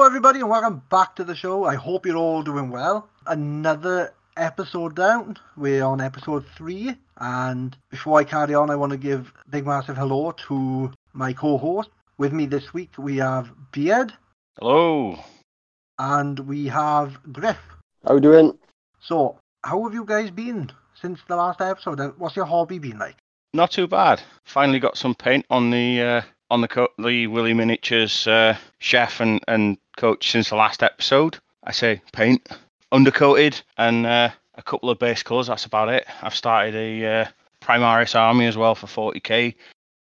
Hello, everybody, and welcome back to the show. I hope you're all doing well. Another episode down. We're on episode three, and before I carry on, I want to give a big massive hello to my co-host. With me this week, we have Beard Hello. and we have Griff. How are we doing? So, how have you guys been since the last episode? What's your hobby been like? Not too bad. Finally got some paint on the uh, on the co- the Willy Miniatures uh, chef and, and coach since the last episode. I say paint, undercoated, and uh, a couple of base colours. That's about it. I've started a uh, Primaris army as well for 40k,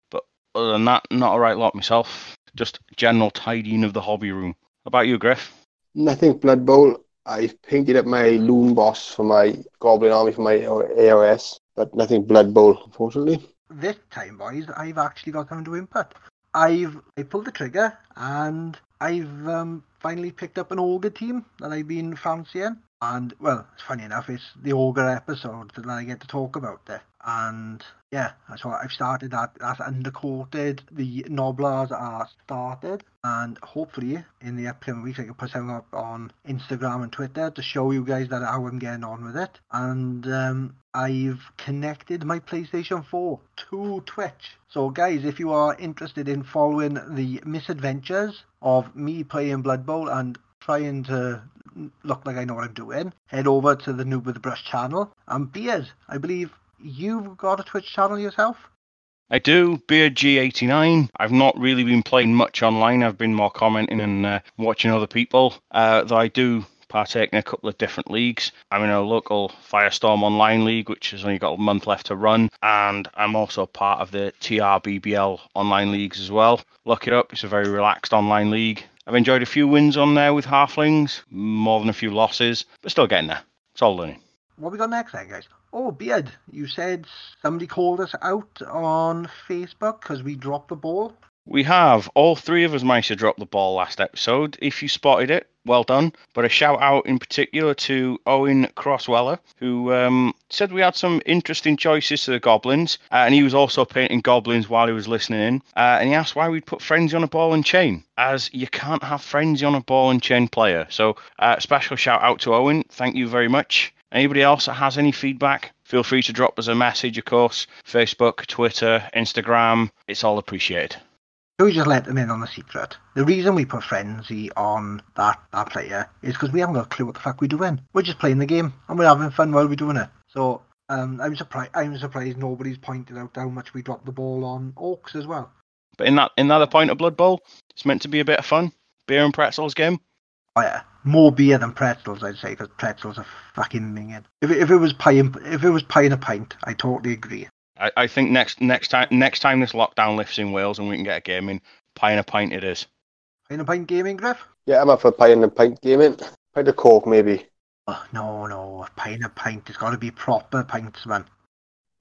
but other than that, not a right lot myself. Just general tidying of the hobby room. How about you, Griff? Nothing Blood Bowl. I've painted up my Loon Boss for my Goblin Army for my AOS, but nothing Blood Bowl, unfortunately. This time, boys, I've actually got time to input. I've I pulled the trigger and I've um, finally picked up an ogre team that I've been fancying. And well, it's funny enough, it's the ogre episode that I get to talk about there. And yeah, so I've started that. That's undercoated. The Gnoblars are started, and hopefully in the upcoming weeks I can put something up on Instagram and Twitter to show you guys that how I'm getting on with it. And um, I've connected my PlayStation 4 to Twitch. So guys, if you are interested in following the misadventures of me playing Blood Bowl and trying to look like I know what I'm doing, head over to the Noob with the Brush channel. And Beard, I believe you've got a Twitch channel yourself. I do, Beard G89. I've not really been playing much online. I've been more commenting and uh, watching other people. Uh, though I do partake in a couple of different leagues. I'm in a local Firestorm Online League, which has only got a month left to run, and I'm also part of the TRBBL online leagues as well. Look it up, it's a very relaxed online league. I've enjoyed a few wins on there with Halflings, more than a few losses, but still getting there. It's all learning. What we got next then, guys? Oh, Beard, you said somebody called us out on Facebook because we dropped the ball. We have. All three of us managed to drop the ball last episode. If you spotted it, well done. But a shout out in particular to Owen Crossweller, who um, said we had some interesting choices to the Goblins. Uh, and he was also painting Goblins while he was listening in. Uh, and he asked why we'd put Frenzy on a ball and chain, as you can't have Frenzy on a ball and chain player. So, uh, special shout out to Owen. Thank you very much. Anybody else that has any feedback, feel free to drop us a message, of course. Facebook, Twitter, Instagram. It's all appreciated. So we just let them in on a secret. The reason we put Frenzy on that, that player is because we haven't got a clue what the fuck we're doing. We're just playing the game and we're having fun while we're doing it. So um, I'm surprised. I'm surprised nobody's pointed out how much we dropped the ball on Orcs as well. But in that in that point of Blood Bowl, it's meant to be a bit of fun. Beer and pretzels game. Oh yeah, more beer than pretzels, I'd say, because pretzels are fucking minging. If it, if it was pie and if it was pie and a pint, I totally agree. I, I think next next time next time this lockdown lifts in Wales and we can get a game in, pie and a pint it is. Pie and a pint gaming, Griff? Yeah, I'm up for pie and a pint gaming. Pint of Coke, maybe. Oh, no, no, a pie and a pint. It's got to be proper pints, man.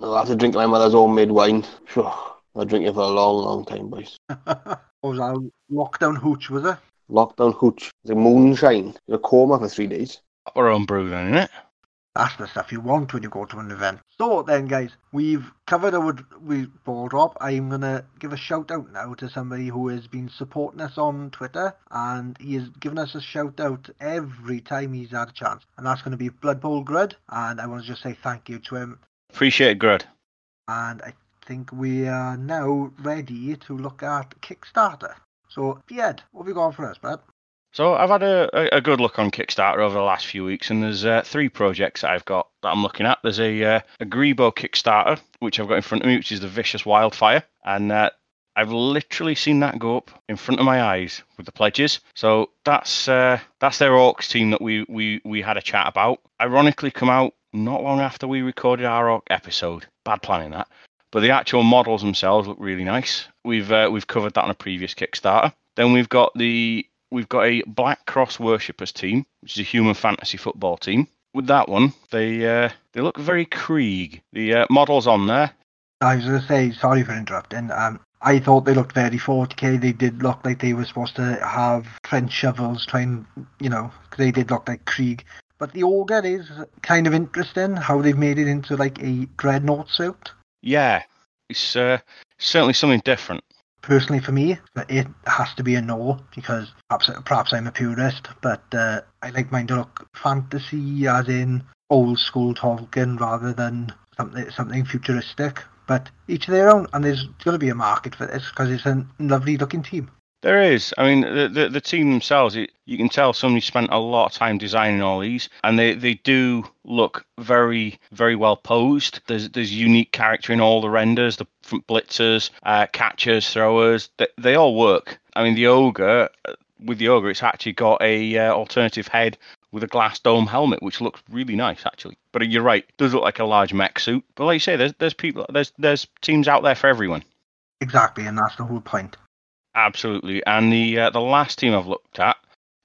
I'll have to drink my mother's homemade wine. Sure. I'll drink it for a long, long time, boys. Oh, what was that? Lockdown hooch, was it? Lockdown hooch. The moonshine. In a coma for three days. Our own brew then, isn't it? That's the stuff you want when you go to an event. So then, guys, we've covered our we ball drop. I'm gonna give a shout out now to somebody who has been supporting us on Twitter, and he has given us a shout out every time he's had a chance, and that's going to be Blood Bowl Grud. And I want to just say thank you to him. Appreciate it, Grud. And I think we are now ready to look at Kickstarter. So, Pied, what have you got for us, bud? So I've had a, a, good look on Kickstarter over the last few weeks, and there's uh, three projects that I've got that I'm looking at. There's a uh, a Greebo Kickstarter, which I've got in front of me, which is the Vicious Wildfire, and uh, I've literally seen that go up in front of my eyes with the pledges. So that's uh, that's their Orcs team that we, we we had a chat about. Ironically, come out not long after we recorded our Orc episode. Bad planning that. But the actual models themselves look really nice. We've uh, we've covered that on a previous Kickstarter. Then we've got the we've got a Black Cross Worshippers team, which is a human fantasy football team. With that one, they uh, they look very Krieg. The uh, models on there. I was going to say, sorry for interrupting. Um, I thought they looked very 40k. They did look like they were supposed to have French shovels, trying, you know, they did look like Krieg. But the Ogre is kind of interesting how they've made it into like a dreadnought suit. Yeah, it's uh, certainly something different. Personally for me, it has to be a no because perhaps perhaps I'm a purist, but uh, I like mine to look fantasy as in old school Tolkien rather than something something futuristic. But each their own, and there's going to be a market for this because it's a lovely looking team. There is. I mean, the the, the team themselves, it, you can tell somebody spent a lot of time designing all these, and they, they do look very very well posed. There's there's unique character in all the renders, the blitzers, uh, catchers, throwers. They, they all work. I mean, the ogre with the ogre, it's actually got a uh, alternative head with a glass dome helmet, which looks really nice actually. But you're right, it does look like a large mech suit. But like you say, there's there's people there's there's teams out there for everyone. Exactly, and that's the whole point. Absolutely. And the uh, the last team I've looked at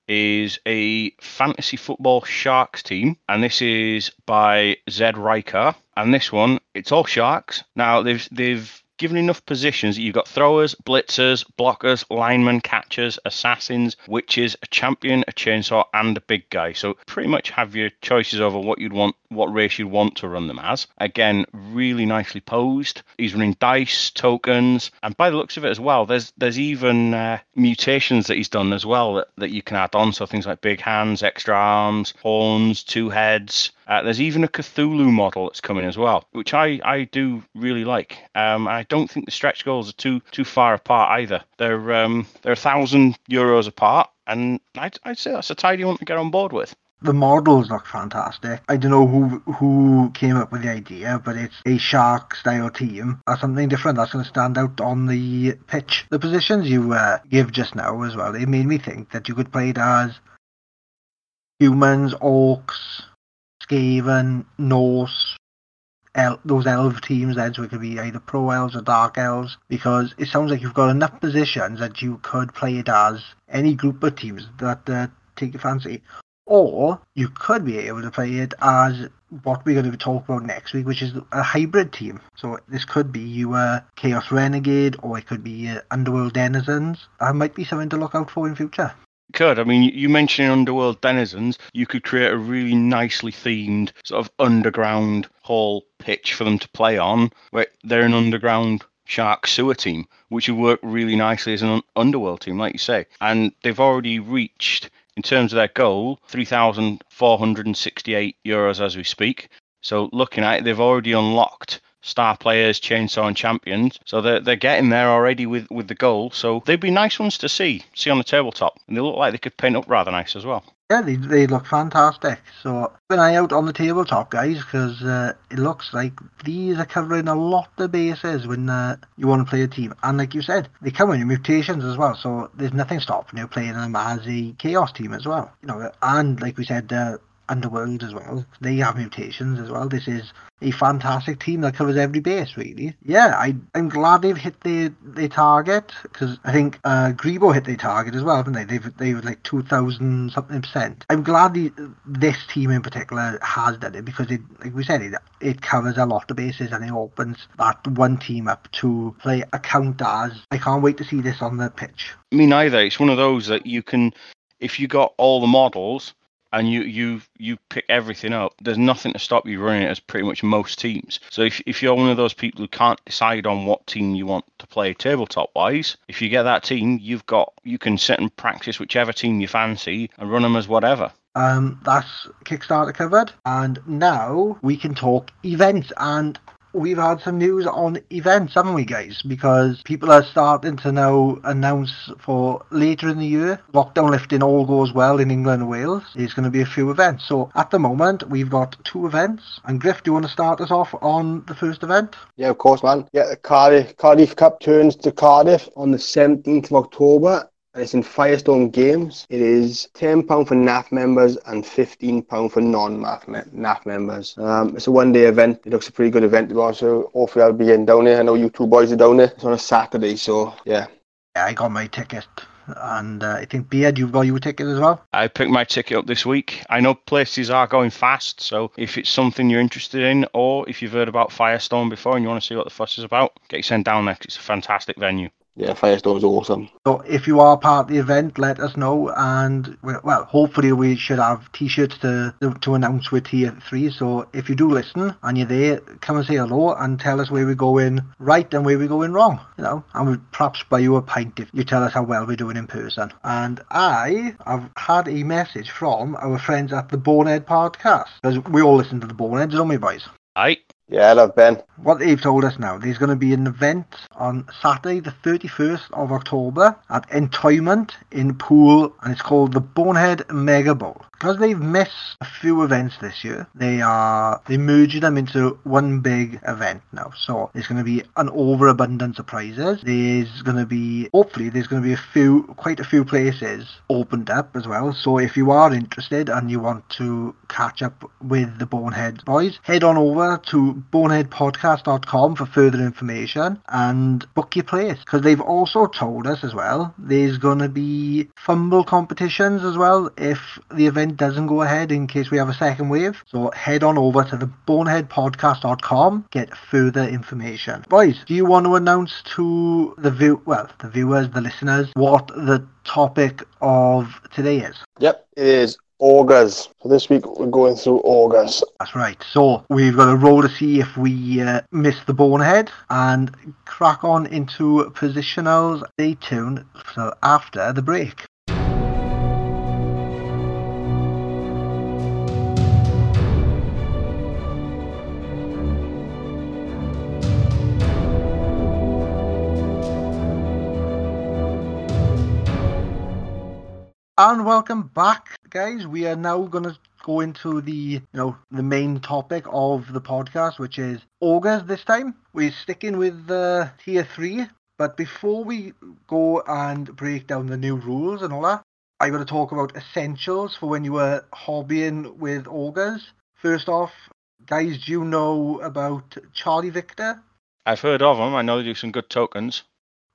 is a fantasy football sharks team, and this is by Zed Riker. And this one, it's all sharks. Now they've they've given enough positions that you've got throwers, blitzers, blockers, linemen, catchers, assassins, witches, a champion, a chainsaw, and a big guy. So pretty much have your choices over what you'd want, what race you'd want to run them as. Again, really nicely posed. He's running dice, tokens, and by the looks of it as well, there's there's even uh, mutations that he's done as well that, that you can add on. So things like big hands, extra arms, horns, two heads. Uh, there's even a Cthulhu model that's coming as well, which I, I do really like. Um, I don't think the stretch goals are too too far apart either. They're um, they're a thousand euros apart, and I'd, I'd say that's a tidy one to get on board with. The models look fantastic. I don't know who who came up with the idea, but it's a shark style team. That's something different. That's going to stand out on the pitch. The positions you uh, give just now as well, it made me think that you could play it as humans, orcs, Skaven, Norse, El- those elf teams then, so it could be either pro elves or dark elves, because it sounds like you've got enough positions that you could play it as any group of teams that uh, take your fancy. Or you could be able to play it as what we're going to talk about next week, which is a hybrid team. So this could be you uh, Chaos Renegade, or it could be uh, Underworld Denizens. That might be something to look out for in future could. I mean, you mentioned Underworld Denizens. You could create a really nicely themed sort of underground hall pitch for them to play on, where they're an underground shark sewer team, which would work really nicely as an underworld team, like you say. And they've already reached, in terms of their goal, 3,468 euros as we speak. So looking at it, they've already unlocked star players, chainsaw and champions. So they're, they're getting there already with, with the goal. So they'd be nice ones to see, see on the tabletop. And they look like they could paint up rather nice as well. Yeah, they, they look fantastic. So keep an eye out on the tabletop, guys, because uh, it looks like these are covering a lot of bases when uh, you want to play a team. And like you said, they come in mutations as well, so there's nothing stopping you playing them as a chaos team as well. You know, and like we said, uh, Underworld as well. They have mutations as well. This is a fantastic team that covers every base, really. Yeah, I, I'm glad they've hit their, their target because I think uh, Greebo hit their target as well, haven't they? They've they've like two thousand something percent. I'm glad the, this team in particular has done it because it, like we said, it it covers a lot of bases and it opens that one team up to play a count as. I can't wait to see this on the pitch. Me neither. It's one of those that you can, if you got all the models and you you you pick everything up, there's nothing to stop you running it as pretty much most teams. So if if you're one of those people who can't decide on what team you want to play tabletop wise, if you get that team, you've got you can sit and practice whichever team you fancy and run them as whatever. Um, that's Kickstarter covered, and now we can talk events. And we've had some news on events, haven't we, guys? Because people are starting to now announce for later in the year, lockdown lifting all goes well in England and Wales, there's going to be a few events. So at the moment, we've got two events. And Griff, do you want to start us off on the first event? Yeah, of course, man. Yeah, the Cardiff, Cardiff Cup turns to Cardiff on the 17th of October it's in Firestorm Games. It is £10 for NAF members and £15 for non-NAF NAF members. Um, it's a one-day event. It looks a pretty good event to be so hopefully I'll be getting down there. I know you two boys are down there. It's on a Saturday, so yeah. Yeah, I got my ticket. And uh, I think Beard, you've got your ticket as well. I picked my ticket up this week. I know places are going fast, so if it's something you're interested in, or if you've heard about Firestorm before and you want to see what the fuss is about, get you sent down there. It's a fantastic venue. Yeah, Firestorm's awesome. So if you are part of the event, let us know, and well, hopefully we should have T-shirts to to announce with tier three. So if you do listen and you're there, come and say hello and tell us where we're going right and where we're going wrong. You know, and we'll perhaps buy you a pint if you tell us how well we're doing in person. And I have had a message from our friends at the Bonehead podcast because we all listen to the Boneheads, don't we, boys? Aye. Yeah, I love Ben. What they've told us now, there's going to be an event on Saturday, the 31st of October at Entoyment in Poole, and it's called the Bonehead Mega Bowl. Because they've missed a few events this year, they are they merging them into one big event now. So there's going to be an overabundance of prizes. There's going to be hopefully there's going to be a few, quite a few places opened up as well. So if you are interested and you want to catch up with the Bonehead boys, head on over to boneheadpodcast.com for further information and book your place. Because they've also told us as well, there's going to be fumble competitions as well if the event doesn't go ahead in case we have a second wave. So head on over to the boneheadpodcast.com, get further information. Boys, do you want to announce to the view, well, the viewers, the listeners, what the topic of today is? Yep, it is ogres. So this week we're going through ogres. That's right. So we've got a roll to see if we uh, miss the bonehead and crack on into positionals. Stay tuned after the break. And welcome back, guys. We are now going to go into the you know the main topic of the podcast, which is ogres. This time we're sticking with uh, tier three. But before we go and break down the new rules and all that, I'm going to talk about essentials for when you were hobbying with ogres. First off, guys, do you know about Charlie Victor? I've heard of him. I know they do some good tokens.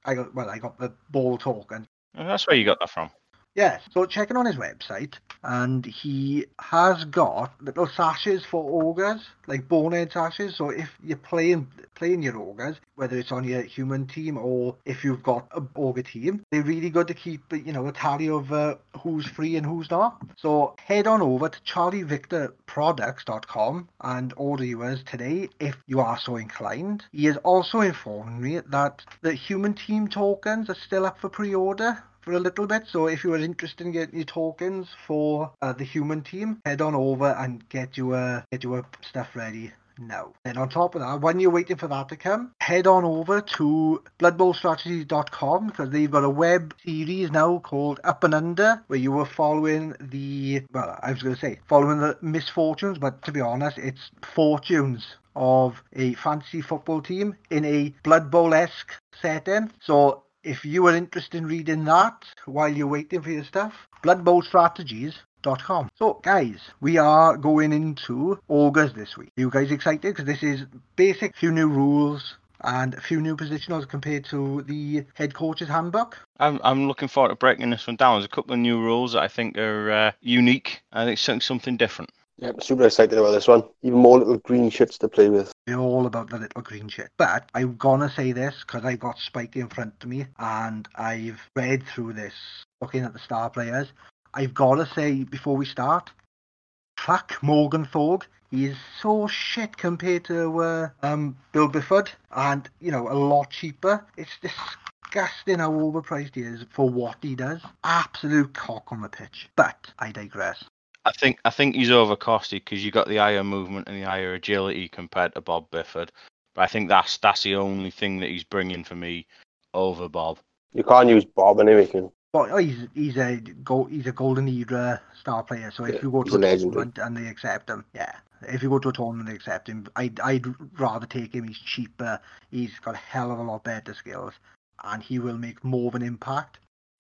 I got well, I got the ball token. And That's where you got that from. Yes. So checking on his website, and he has got little sashes for ogres, like bonehead sashes. So if you're playing playing your ogres, whether it's on your human team or if you've got a ogre team, they're really good to keep you know a tally of uh, who's free and who's not. So head on over to charlievictorproducts.com and order yours today if you are so inclined. He has also informed me that the human team tokens are still up for pre-order for a little bit. So if you are interested in getting your tokens for uh, the human team, head on over and get your get your stuff ready now. Then on top of that, when you're waiting for that to come, head on over to bloodbowlstrategies.com because they've got a web series now called Up and Under where you were following the well, I was going to say following the misfortunes, but to be honest, it's fortunes of a fantasy football team in a Blood Bowl esque setting. So if you are interested in reading that while you're waiting for your stuff, bloodbowlstrategies.com. So, guys, we are going into August this week. you guys excited? Because this is basic, few new rules and a few new positionals compared to the head coach's handbook. I'm I'm looking forward to breaking this one down. There's a couple of new rules that I think are uh, unique. I think something something different. Yep, super excited about this one. Even more little green shits to play with. We're all about the little green shit. But I'm gonna say this because I've got Spike in front of me and I've read through this, looking at the star players. I've gotta say before we start, fuck Morg 'n' Thorg. He is so shit compared to uh, um, Bill Bifford, and you know a lot cheaper. It's disgusting how overpriced he is for what he does. Absolute cock on the pitch. But I digress. I think I think he's overcosted because you got the higher movement and the higher agility compared to Bob Bifford. But I think that's that's the only thing that he's bringing for me over Bob. You can't use Bob anyway. Can But oh, he's he's a go he's a golden era star player. So if Yeah, you go to a a tournament and they accept him, yeah. If you go to a tournament and they accept him, I'd I'd rather take him. He's cheaper. He's got a hell of a lot better skills, and he will make more of an impact.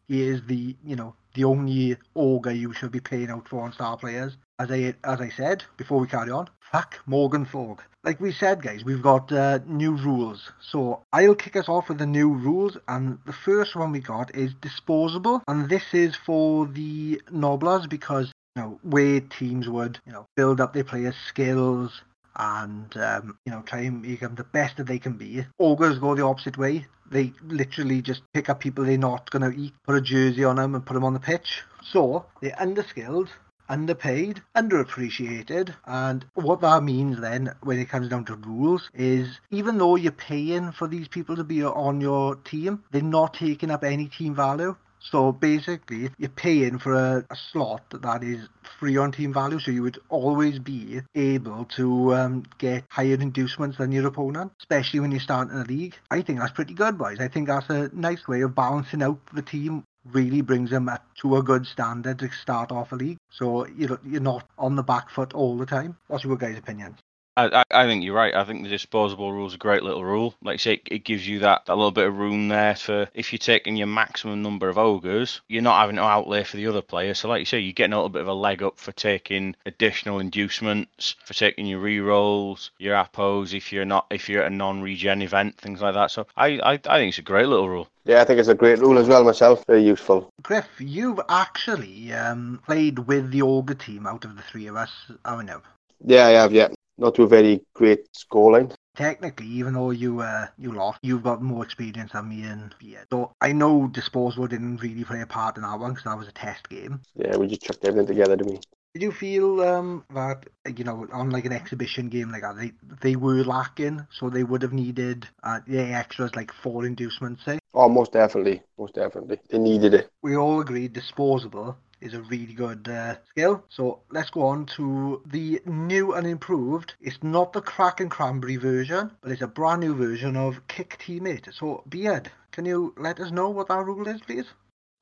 He is the you know the only ogre you should be paying out for on star players. As I as I said before we carry on, fuck Morgan Fogg. Like we said, guys, we've got uh, new rules. So I'll kick us off with the new rules, and the first one we got is disposable, and this is for the Gnoblars because you know where teams would you know build up their players' skills and um, you know try and make them the best that they can be. Ogres go the opposite way. They literally just pick up people they're not going to eat, put a jersey on them, and put them on the pitch. So they're underskilled, underpaid, underappreciated, and what that means then when it comes down to rules is even though you're paying for these people to be on your team, they're not taking up any team value. So basically, you're paying for a, a, slot that is free on team value, so you would always be able to um, get higher inducements than your opponent, especially when you start in a league. I think that's pretty good, boys. I think that's a nice way of balancing out the team really brings them up to a good standard to start off a league. So you're, you're not on the back foot all the time. What's your guys' opinions? I, I think you're right. I think the disposable rule is a great little rule. Like I say, it, it gives you that, that little bit of room there for if you're taking your maximum number of ogres, you're not having to outlay for the other player. So, like you say, you're getting a little bit of a leg up for taking additional inducements, for taking your rerolls, your appos if you're not if you're at a non-regen event, things like that. So, I, I, I think it's a great little rule. Yeah, I think it's a great rule as well myself. Very useful. Griff, you've actually um, played with the ogre team out of the three of us, haven't you? Yeah, I have. Yeah not to a very great scoreline. Technically, even though you uh, you lost, you've got more experience than me and yeah. So I know disposable didn't really play a part in that one because that was a test game. Yeah, we just chucked everything together to me. Did you feel um, that you know on like an exhibition game like that they they were lacking, so they would have needed uh, the extras like four inducements, say? Oh, most definitely, most definitely, they needed it. We all agreed disposable is a really good uh, skill. So let's go on to the new and improved. It's not the crack and cranberry version, but it's a brand new version of Kick Teammate. So Beard, can you let us know what that rule is, please?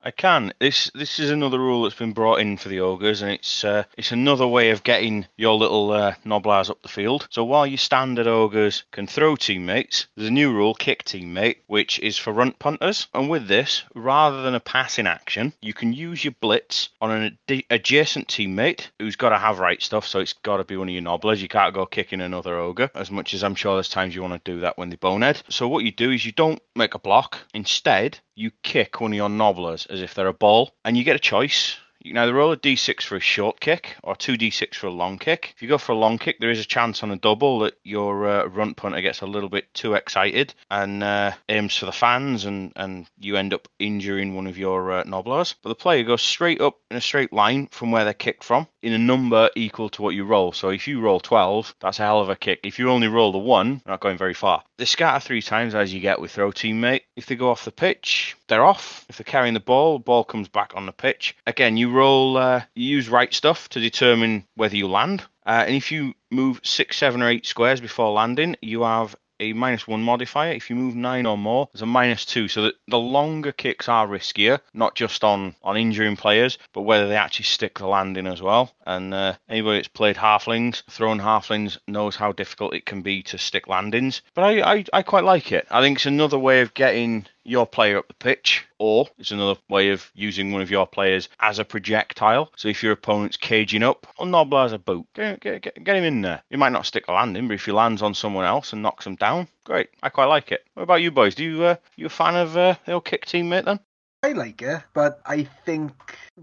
I can. This this is another rule that's been brought in for the ogres, and it's uh, it's another way of getting your little uh, Gnoblars up the field. So while your standard ogres can throw teammates, there's a new rule, kick teammate, which is for runt punters. And with this, rather than a passing action, you can use your blitz on an ad- adjacent teammate who's got to have right stuff. So it's got to be one of your Gnoblars. You can't go kicking another ogre. As much as I'm sure there's times you want to do that when they bonehead. So what you do is you don't make a block. Instead, you kick one of your Gnoblars as if they're a ball, and you get a choice. You can either roll a d6 for a short kick or 2d6 for a long kick. If you go for a long kick, there is a chance on a double that your uh, runt punter gets a little bit too excited and uh, aims for the fans, and, and you end up injuring one of your uh, Gnoblars. But the player goes straight up in a straight line from where they're kicked from in a number equal to what you roll. So if you roll 12, that's a hell of a kick. If you only roll the one, you're not going very far. They scatter three times as you get with throw teammate. If they go off the pitch, they're off. If they're carrying the ball, the ball comes back on the pitch. Again, you roll, uh, you use right stuff to determine whether you land. Uh, and if you move six, seven, or eight squares before landing, you have a minus one modifier. If you move nine or more, there's a minus two. So that the longer kicks are riskier, not just on on injuring players, but whether they actually stick the landing as well. And uh, anybody that's played halflings, thrown halflings, knows how difficult it can be to stick landings. But I, I, I quite like it. I think it's another way of getting your player up the pitch, or it's another way of using one of your players as a projectile. So if your opponent's caging up, well, Gnoblar's a boot. Get, get, get, get him in there. You might not stick a landing, but if he lands on someone else and knocks them down, great. I quite like it. What about you boys? Do you uh, you a fan of uh, the old kick teammate then? I like it, but I think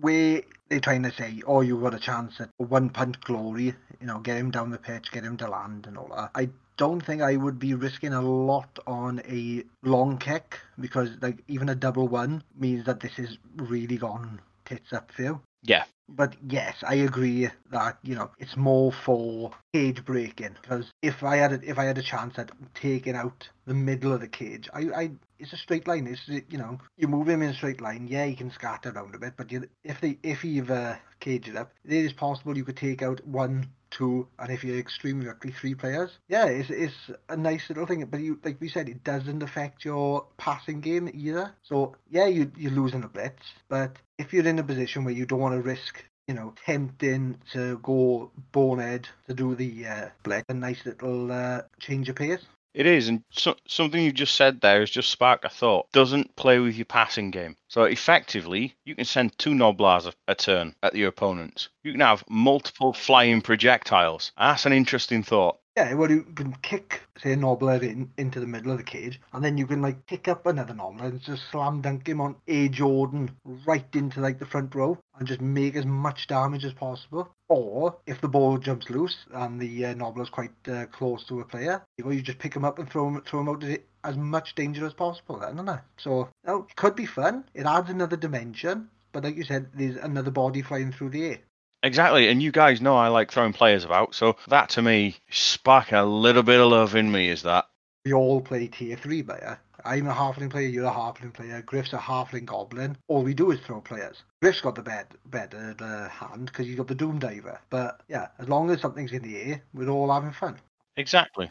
where they're trying to say, oh, you've got a chance at one punt glory, you know, get him down the pitch, get him to land and all that. I don't think I would be risking a lot on a long kick because like even a double one means that this is really gone tits up for you. Yeah. But yes, I agree that you know it's more for cage breaking because if I had a, if I had a chance at taking out the middle of the cage, I, I it's a straight line. It's you know you move him in a straight line. Yeah, he can scatter around a bit, but you, if they if you've uh, caged it up, it is possible you could take out one two, and if you're extremely lucky, three players. Yeah, it's, it's a nice little thing, but you like we said, it doesn't affect your passing game either. So yeah, you you're losing a blitz, but if you're in a position where you don't want to risk you know, tempting to go bonehead to do the uh, blitz. A nice little uh, change of pace. It is, and so, something you just said there has just sparked a thought. Doesn't play with your passing game. So effectively, you can send two Gnoblars a, a turn at your opponents. You can have multiple flying projectiles. That's an interesting thought. Yeah, well, you can kick, say, a Gnoblar in, into the middle of the cage, and then you can, like, pick up another Gnoblar and just slam dunk him on A. Jordan right into, like, the front row and just make as much damage as possible. Or, if the ball jumps loose and the uh, Gnoblar's quite uh, close to a player, you, know, you just pick him up and throw him, throw him out as much danger as possible, then, isn't it? So, you know, it could be fun. It adds another dimension. But like you said, there's another body flying through the air. Exactly, and you guys know I like throwing players about, so that to me sparking a little bit of love in me is that. We all play tier three player. I'm a halfling player, you're a halfling player, Griff's a halfling goblin. All we do is throw players. Griff's got the bed, better uh, hand because he's got the Doom Diver. But yeah, as long as something's in the air, we're all having fun. Exactly.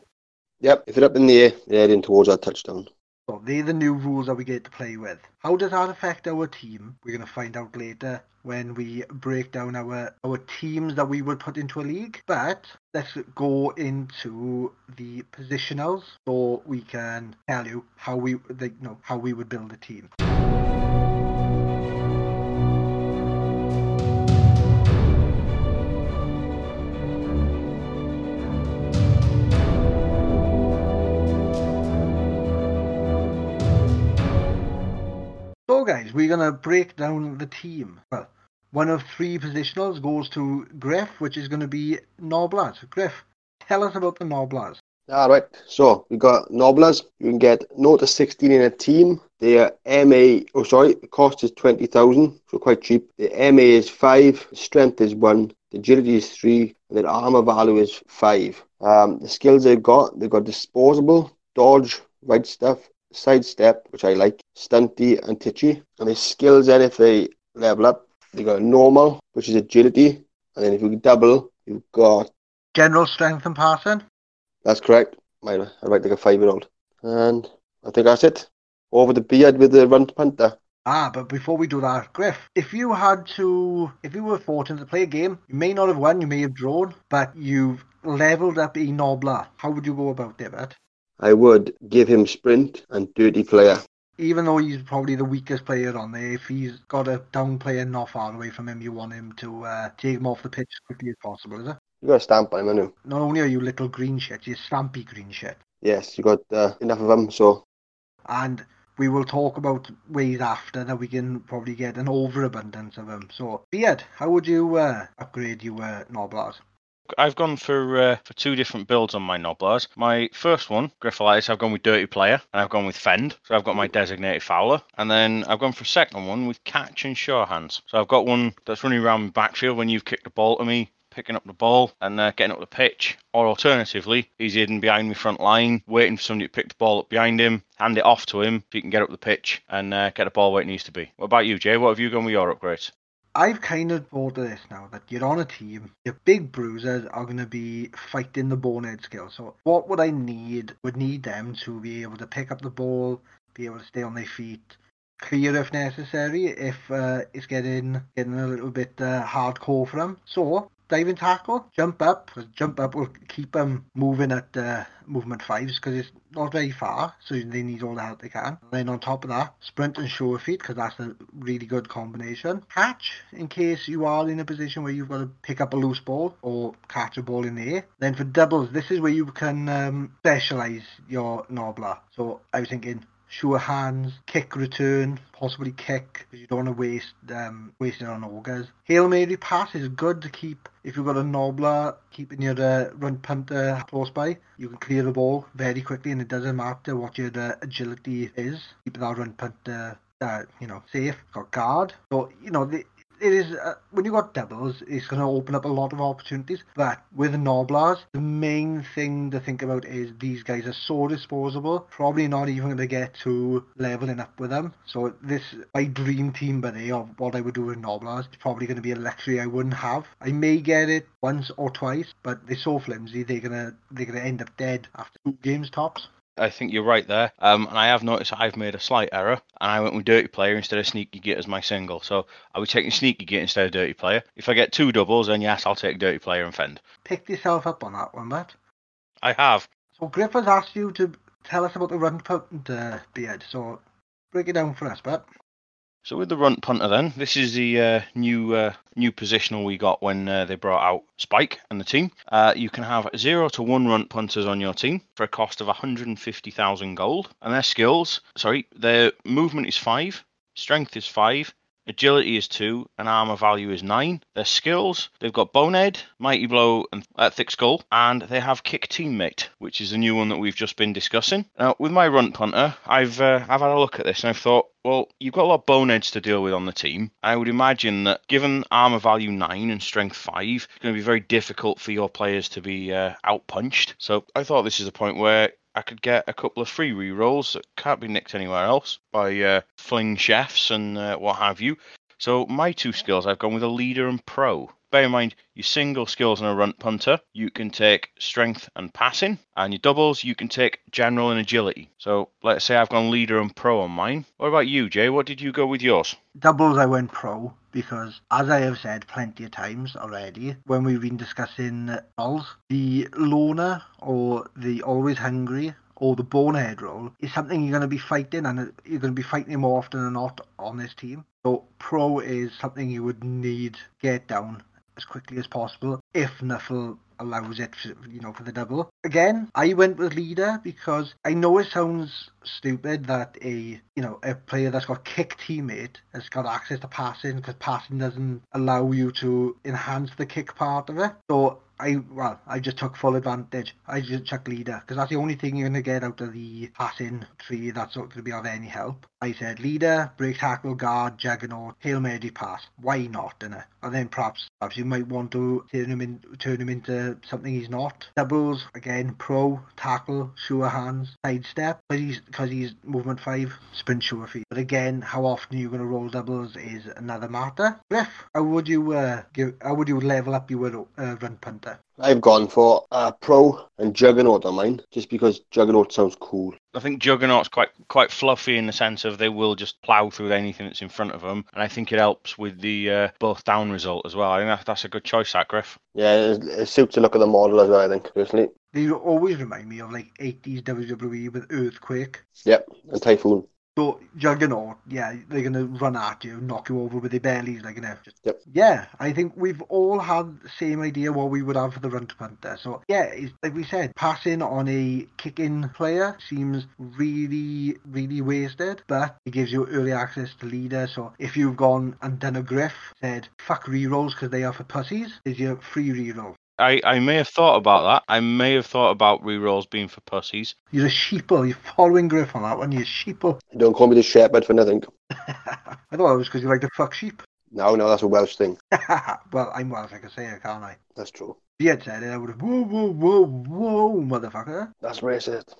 Yep, if it's up in the air, they're heading towards our touchdown. So they're the new rules that we get to play with. How does that affect our team? We're going to find out later when we break down our our teams that we would put into a league. But let's go into the positionals so we can tell you how we you know how we would build a team. Guys, we're gonna break down the team. Well, one of three positionals goes to Griff, which is gonna be Gnoblars. Griff, tell us about the Gnoblars. All right, so we got Gnoblars. You can get 0 to 16 in a team. Their MA, oh sorry, cost is 20,000, so quite cheap. The MA is 5, strength is 1, the agility is 3, and their armor value is 5. Um, the skills they've got, they've got disposable, dodge, right stuff, sidestep, which I like, stunty, and titchy. And their skills then, if they level up, they got normal, which is agility, and then if you double, you've got General strength and passing. that's correct. I I write like a five year old. And I think that's it. Over the beard with the runt punter. Ah, but before we do that, Griff, if you had to, if you were fortunate to play a game, you may not have won, you may have drawn, but you've leveled up a Gnoblar. How would you go about it, I would give him sprint and dirty player. Even though he's probably the weakest player on there, if he's got a down player not far away from him, you want him to uh, take him off the pitch as quickly as possible, is it? You got a stamp on him, haven't you? Not only are you little green shit, you're stampy green shit. Yes, you got uh, enough of them, so And we will talk about ways after that we can probably get an overabundance of them. So, Beard, how would you uh, upgrade your uh? I've gone for uh, for two different builds on my Gnoblars. My first one, Griffolitis, I've gone with Dirty Player, and I've gone with Fend. So I've got my designated fouler. And then I've gone for a second one with Catch and Sure Hands. So I've got one that's running around my backfield when you've kicked the ball to me, picking up the ball and uh, getting up the pitch. Or alternatively, he's hidden behind my front line, waiting for somebody to pick the ball up behind him, hand it off to him, so he can get up the pitch and uh, get the ball where it needs to be. What about you, Jay? What have you gone with your upgrades? I've kind of thought of this now that you're on a team, your big bruisers are going to be fighting the bonehead skill. So, what would I need? Would need them to be able to pick up the ball, be able to stay on their feet, clear if necessary, if uh, it's getting getting a little bit uh, hardcore for them. So, diving tackle, jump up, jump up will keep them moving at uh, movement fives because it's not very far, so they need all the help they can. And then on top of that, sprint and sure feet because that's a really good combination. Catch in case you are in a position where you've got to pick up a loose ball or catch a ball in the air. Then for doubles, this is where you can um, specialize your Gnoblar. So I was thinking sure hands, kick return, possibly kick because you don't want to waste um, waste it on ogres. Hail Mary pass is good to keep if you've got a Gnoblar keeping your uh, runt punter close by. You can clear the ball very quickly and it doesn't matter what your uh, agility is. Keep that runt punter uh, you know, safe, got guard. So, you know, the, it is uh, when you got doubles, it's going to open up a lot of opportunities. But with Gnoblars, the main thing to think about is these guys are so disposable. Probably not even going to get to leveling up with them. So this my dream team buddy of what I would do with Gnoblars is probably going to be a luxury I wouldn't have. I may get it once or twice, but they're so flimsy they're gonna they're gonna end up dead after two games tops. I think you're right there. Um, and I have noticed I've made a slight error, and I went with Dirty Player instead of Sneaky Git as my single. So I was taking Sneaky Git instead of Dirty Player. If I get two doubles, then yes, I'll take Dirty Player and Fend. Picked yourself up on that one, Matt. I have. So Griff has asked you to tell us about the run punt uh, beard. So break it down for us, Matt. So with the runt punter, then this is the uh, new uh, new positional we got when uh, they brought out Spike and the team. Uh, you can have zero to one runt punters on your team for a cost of 150,000 gold, and their skills, sorry, their movement is five, strength is five, Agility is 2, and armor value is 9. Their skills, they've got Bonehead, Mighty Blow, and uh, Thick Skull, and they have Kick Teammate, which is a new one that we've just been discussing. Now, with my Runt Punter, I've uh, I've had a look at this and I've thought, well, you've got a lot of boneheads to deal with on the team. I would imagine that given armor value 9 and strength 5, it's going to be very difficult for your players to be uh, outpunched. So I thought this is a point where I could get a couple of free rerolls that can't be nicked anywhere else by uh, fling chefs and uh, what have you. So my two skills, I've gone with a leader and pro. Bear in mind, your single skills on a runt punter, you can take strength and passing, and your doubles, you can take general and agility. So let's say I've gone leader and pro on mine. What about you, Jay? What did you go with yours? Doubles, I went pro because, as I have said plenty of times already, when we've been discussing roles, the loner or the always hungry or the bonehead role is something you're going to be fighting and you're going to be fighting more often than not on this team. So pro is something you would need get down as quickly as possible if Nuffle allows it, for, you know, for the double. Again, I went with leader because I know it sounds stupid that a, you know, a player that's got kick teammate has got access to passing because passing doesn't allow you to enhance the kick part of it. So I well, I just took full advantage. I just chucked leader because that's the only thing you're gonna get out of the passing tree that's not gonna be of any help. I said leader, break tackle, guard, juggernaut, hail mary pass. Why not? Innit? And then perhaps perhaps you might want to turn him in, turn him into something he's not. Doubles again, pro tackle, sure hands, sidestep, because he's because he's movement five, sprint sure feet. But again, how often you're gonna roll doubles is another matter. Griff, how would you uh, give? How would you level up your uh, runt punter? I've gone for uh, Pro and Juggernaut on mine, just because Juggernaut sounds cool. I think Juggernaut's quite quite fluffy in the sense of they will just plough through anything that's in front of them, and I think it helps with the uh, both down result as well. I think that, that's a good choice, that Griff. Yeah, it, it suits the look of the model as well, I think, personally. They always remind me of like 80s WWE with Earthquake. Yep, and Typhoon. So Juggernaut, yeah, they're gonna run at you, knock you over with their bellies, like you know. Yep. Yeah, I think we've all had the same idea what we would have for the run to punter. So yeah, it's, like we said, passing on a kicking player seems really, really wasted, but it gives you early access to leader. So if you've gone and done a griff, said fuck rerolls because they are for pussies, is your free reroll. I, I may have thought about that. I may have thought about rerolls being for pussies. You're a sheeple. You're following Griff on that one. You're a sheeple. Don't call me the shepherd for nothing. I thought it was because you like to fuck sheep. No, no, that's a Welsh thing. well, I'm Welsh, I can say it, can't I? That's true. If you had said it, I would have, whoa, whoa, whoa, whoa, motherfucker. That's racist.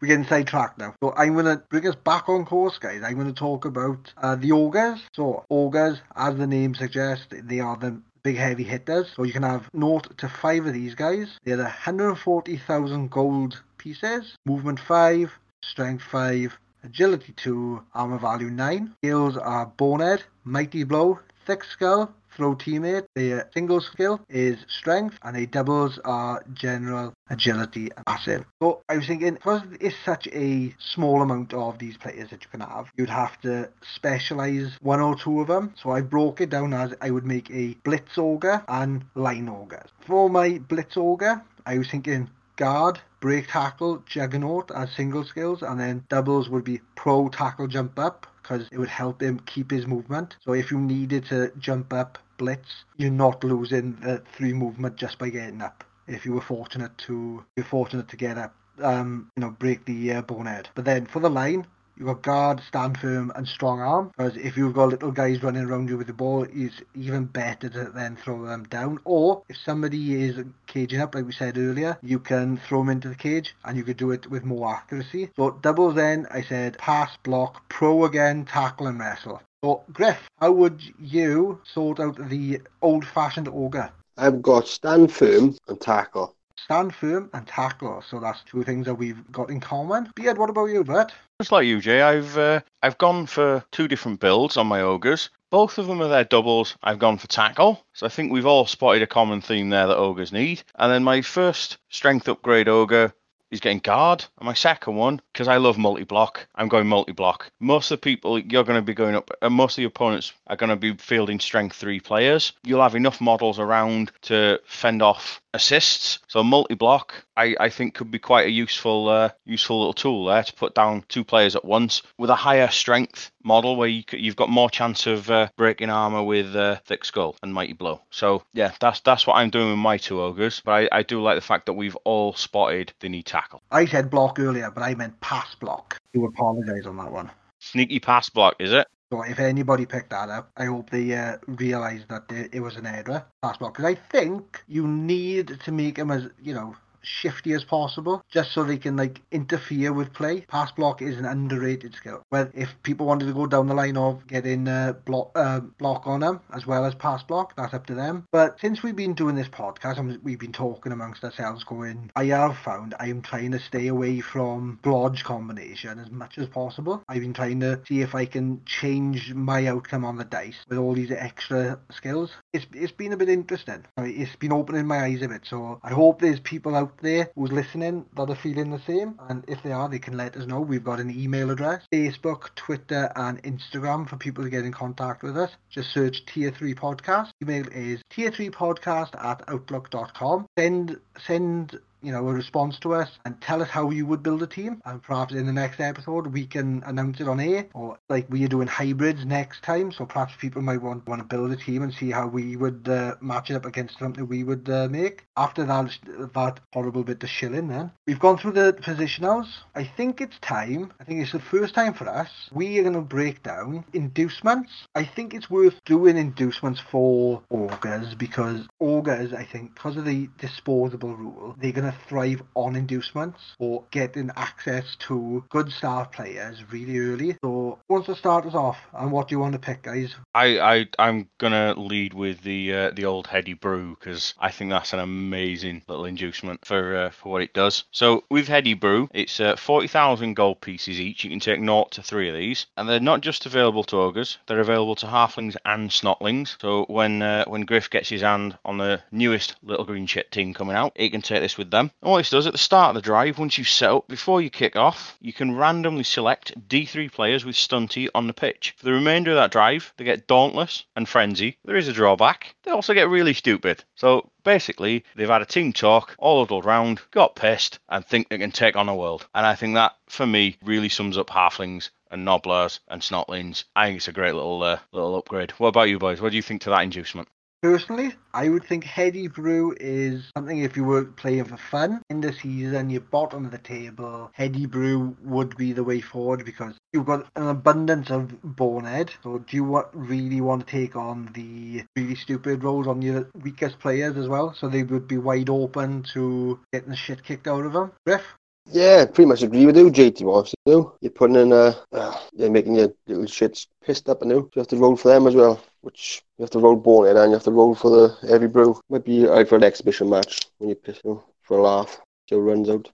We're getting sidetracked now. So I'm going to bring us back on course, guys. I'm going to talk about uh, the Ogres. So, Ogres, as the name suggests, they are the big heavy hitters. So you can have 0 to 5 of these guys. They're 140,000 gold pieces, movement 5, strength 5, agility 2, armor value 9. Skills are Bonehead, Mighty Blow, Thick Skull, Throw Teammate. The uh, single skill is Strength, and the doubles are General, Agility, and Passive. So I was thinking, because it's such a small amount of these players that you can have, you'd have to specialize one or two of them. So I broke it down as I would make a Blitz Ogre and Line Ogre. For my Blitz Ogre, I was thinking guard, break tackle, juggernaut as single skills, and then doubles would be pro tackle jump up because it would help him keep his movement. So if you needed to jump up blitz, you're not losing the three movement just by getting up. If you were fortunate to, you're fortunate to get up, um, you know, break the uh, bonehead. But then for the line, You've got guard, stand firm, and strong arm. Because if you've got little guys running around you with the ball, it's even better to then throw them down. Or if somebody is caging up, like we said earlier, you can throw them into the cage and you could do it with more accuracy. So doubles then, I said pass, block, pro again, tackle, and wrestle. So Griff, how would you sort out the old-fashioned ogre? I've got stand firm and tackle. Stand firm and tackle. So that's two things that we've got in common. Beard, what about you, Bert? Just like you, Jay, I've uh, I've gone for two different builds on my ogres. Both of them are their doubles. I've gone for tackle, so I think we've all spotted a common theme there that ogres need. And then my first strength upgrade ogre is getting guard. And my second one, because I love multi-block, I'm going multi-block. Most of the people you're going to be going up, and most of the opponents are going to be fielding strength three players. You'll have enough models around to fend off assists. So multi-block, I, I think could be quite a useful uh, useful little tool there to put down two players at once with a higher strength model where you, you've got more chance of uh, breaking armor with uh, thick skull and mighty blow. So yeah, that's that's what I'm doing with my two ogres. But I, I do like the fact that we've all spotted the need tackle. I said block earlier, but I meant pass block. You apologise on that one. Sneaky pass block, is it? So if anybody picked that up, I hope they uh, realise that it was an error. Pass block because I think you need to make him as you know shifty as possible, just so they can like interfere with play. Pass block is an underrated skill. Well, if people wanted to go down the line of getting uh, block uh, block on them as well as pass block, that's up to them. But since we've been doing this podcast and we've been talking amongst ourselves, going, I have found I am trying to stay away from blodge combination as much as possible. I've been trying to see if I can change my outcome on the dice with all these extra skills. It's it's been a bit interesting. It's been opening my eyes a bit. So I hope there's people out there who's listening that are feeling the same. And if they are, they can let us know. We've got an email address Facebook, Twitter, and Instagram for people to get in contact with us. Just search Tier 3 Podcast. Email is tier3podcast at outlook.com. Send, send you know, a response to us and tell us how you would build a team. And perhaps in the next episode, we can announce it on air or like we are doing hybrids next time. So perhaps people might want, want to build a team and see how we would uh, match it up against something we would uh, make. After that, that horrible bit of shilling then. We've gone through the positionals. I think it's time. I think it's the first time for us. We are going to break down inducements. I think it's worth doing inducements for ogres because ogres, I think, because of the disposable rule, they're going to to thrive on inducements or getting access to good star players really early. So, once the start us off? And what do you want to pick, guys? I, I I'm gonna lead with the uh, the old heady brew because I think that's an amazing little inducement for uh, for what it does. So with heady brew, it's uh, forty thousand gold pieces each. You can take naught to three of these, and they're not just available to ogres; they're available to halflings and snotlings. So when uh, when Griff gets his hand on the newest little green shit team coming out, he can take this with them. And what this does at the start of the drive, once you set up, before you kick off, you can randomly select D3 players with Stunty on the pitch. For the remainder of that drive, they get Dauntless and Frenzy. There is a drawback. They also get really stupid. So basically, they've had a team talk, all huddled round, got pissed, and think they can take on the world. And I think that, for me, really sums up Halflings and Gnoblars and Snotlings. I think it's a great little uh, little upgrade. What about you boys? What do you think to that inducement? Personally, I would think Heady Brew is something if you were playing for fun in the season, you're bottom of the table. Heady Brew would be the way forward because you've got an abundance of Bonehead. So do you want, really want to take on the really stupid roles on your weakest players as well? So they would be wide open to getting the shit kicked out of them. Griff? Yeah, pretty much agree with you, JT Wants you know, You're putting in a, uh, you're making your little shits pissed up, and you have to roll for them as well which you have to roll Bonehead and you have to roll for the heady brew. Might be out for an exhibition match when you piss you know, for a laugh. Joe runs out.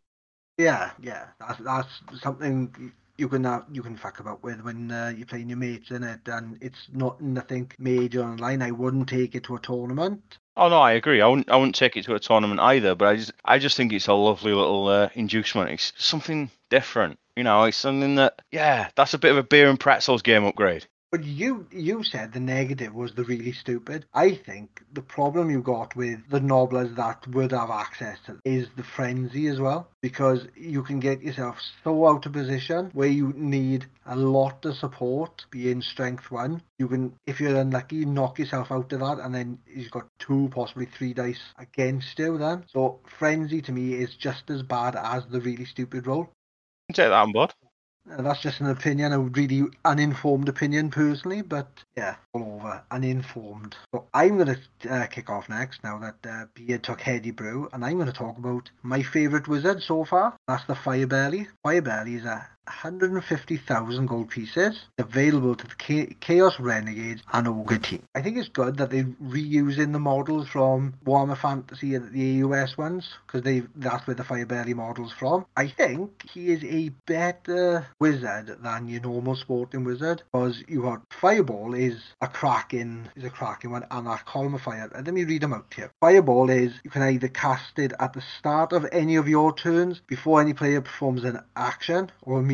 Yeah, yeah, that's that's something you can uh, you can fuck about with when uh, you're playing your mates in it, and it's not nothing major online. I wouldn't take it to a tournament. Oh no, I agree. I wouldn't. I wouldn't take it to a tournament either. But I just, I just think it's a lovely little uh, inducement. It's something different. You know, it's something that, yeah, that's a bit of a beer and pretzels game upgrade. But you you said the negative was the really stupid. I think the problem you got with the Gnoblars that would have access to is the frenzy as well, because you can get yourself so out of position where you need a lot of support, being strength one. You can, if you're unlucky, knock yourself out of that, and then you've got two, possibly three dice against you. Then, so frenzy to me is just as bad as the really stupid roll. Take that on board. Uh, that's just an opinion, a really uninformed opinion personally, but yeah, all over, uninformed. So I'm going to uh, kick off next now that uh, Beard took Heady Brew, and I'm going to talk about my favourite wizard so far. That's the Firebelly. Firebelly is a 150,000 gold pieces available to the Chaos Renegades and Ogre team. I think it's good that they're reusing the models from Warhammer Fantasy, the AOS ones, because they that's where the Firebelly model's from. I think he is a better wizard than your normal sporting wizard, because you got Fireball is a cracking is a cracking one, and that column of fire. Let me read them out here. Fireball is you can either cast it at the start of any of your turns before any player performs an action, or immediately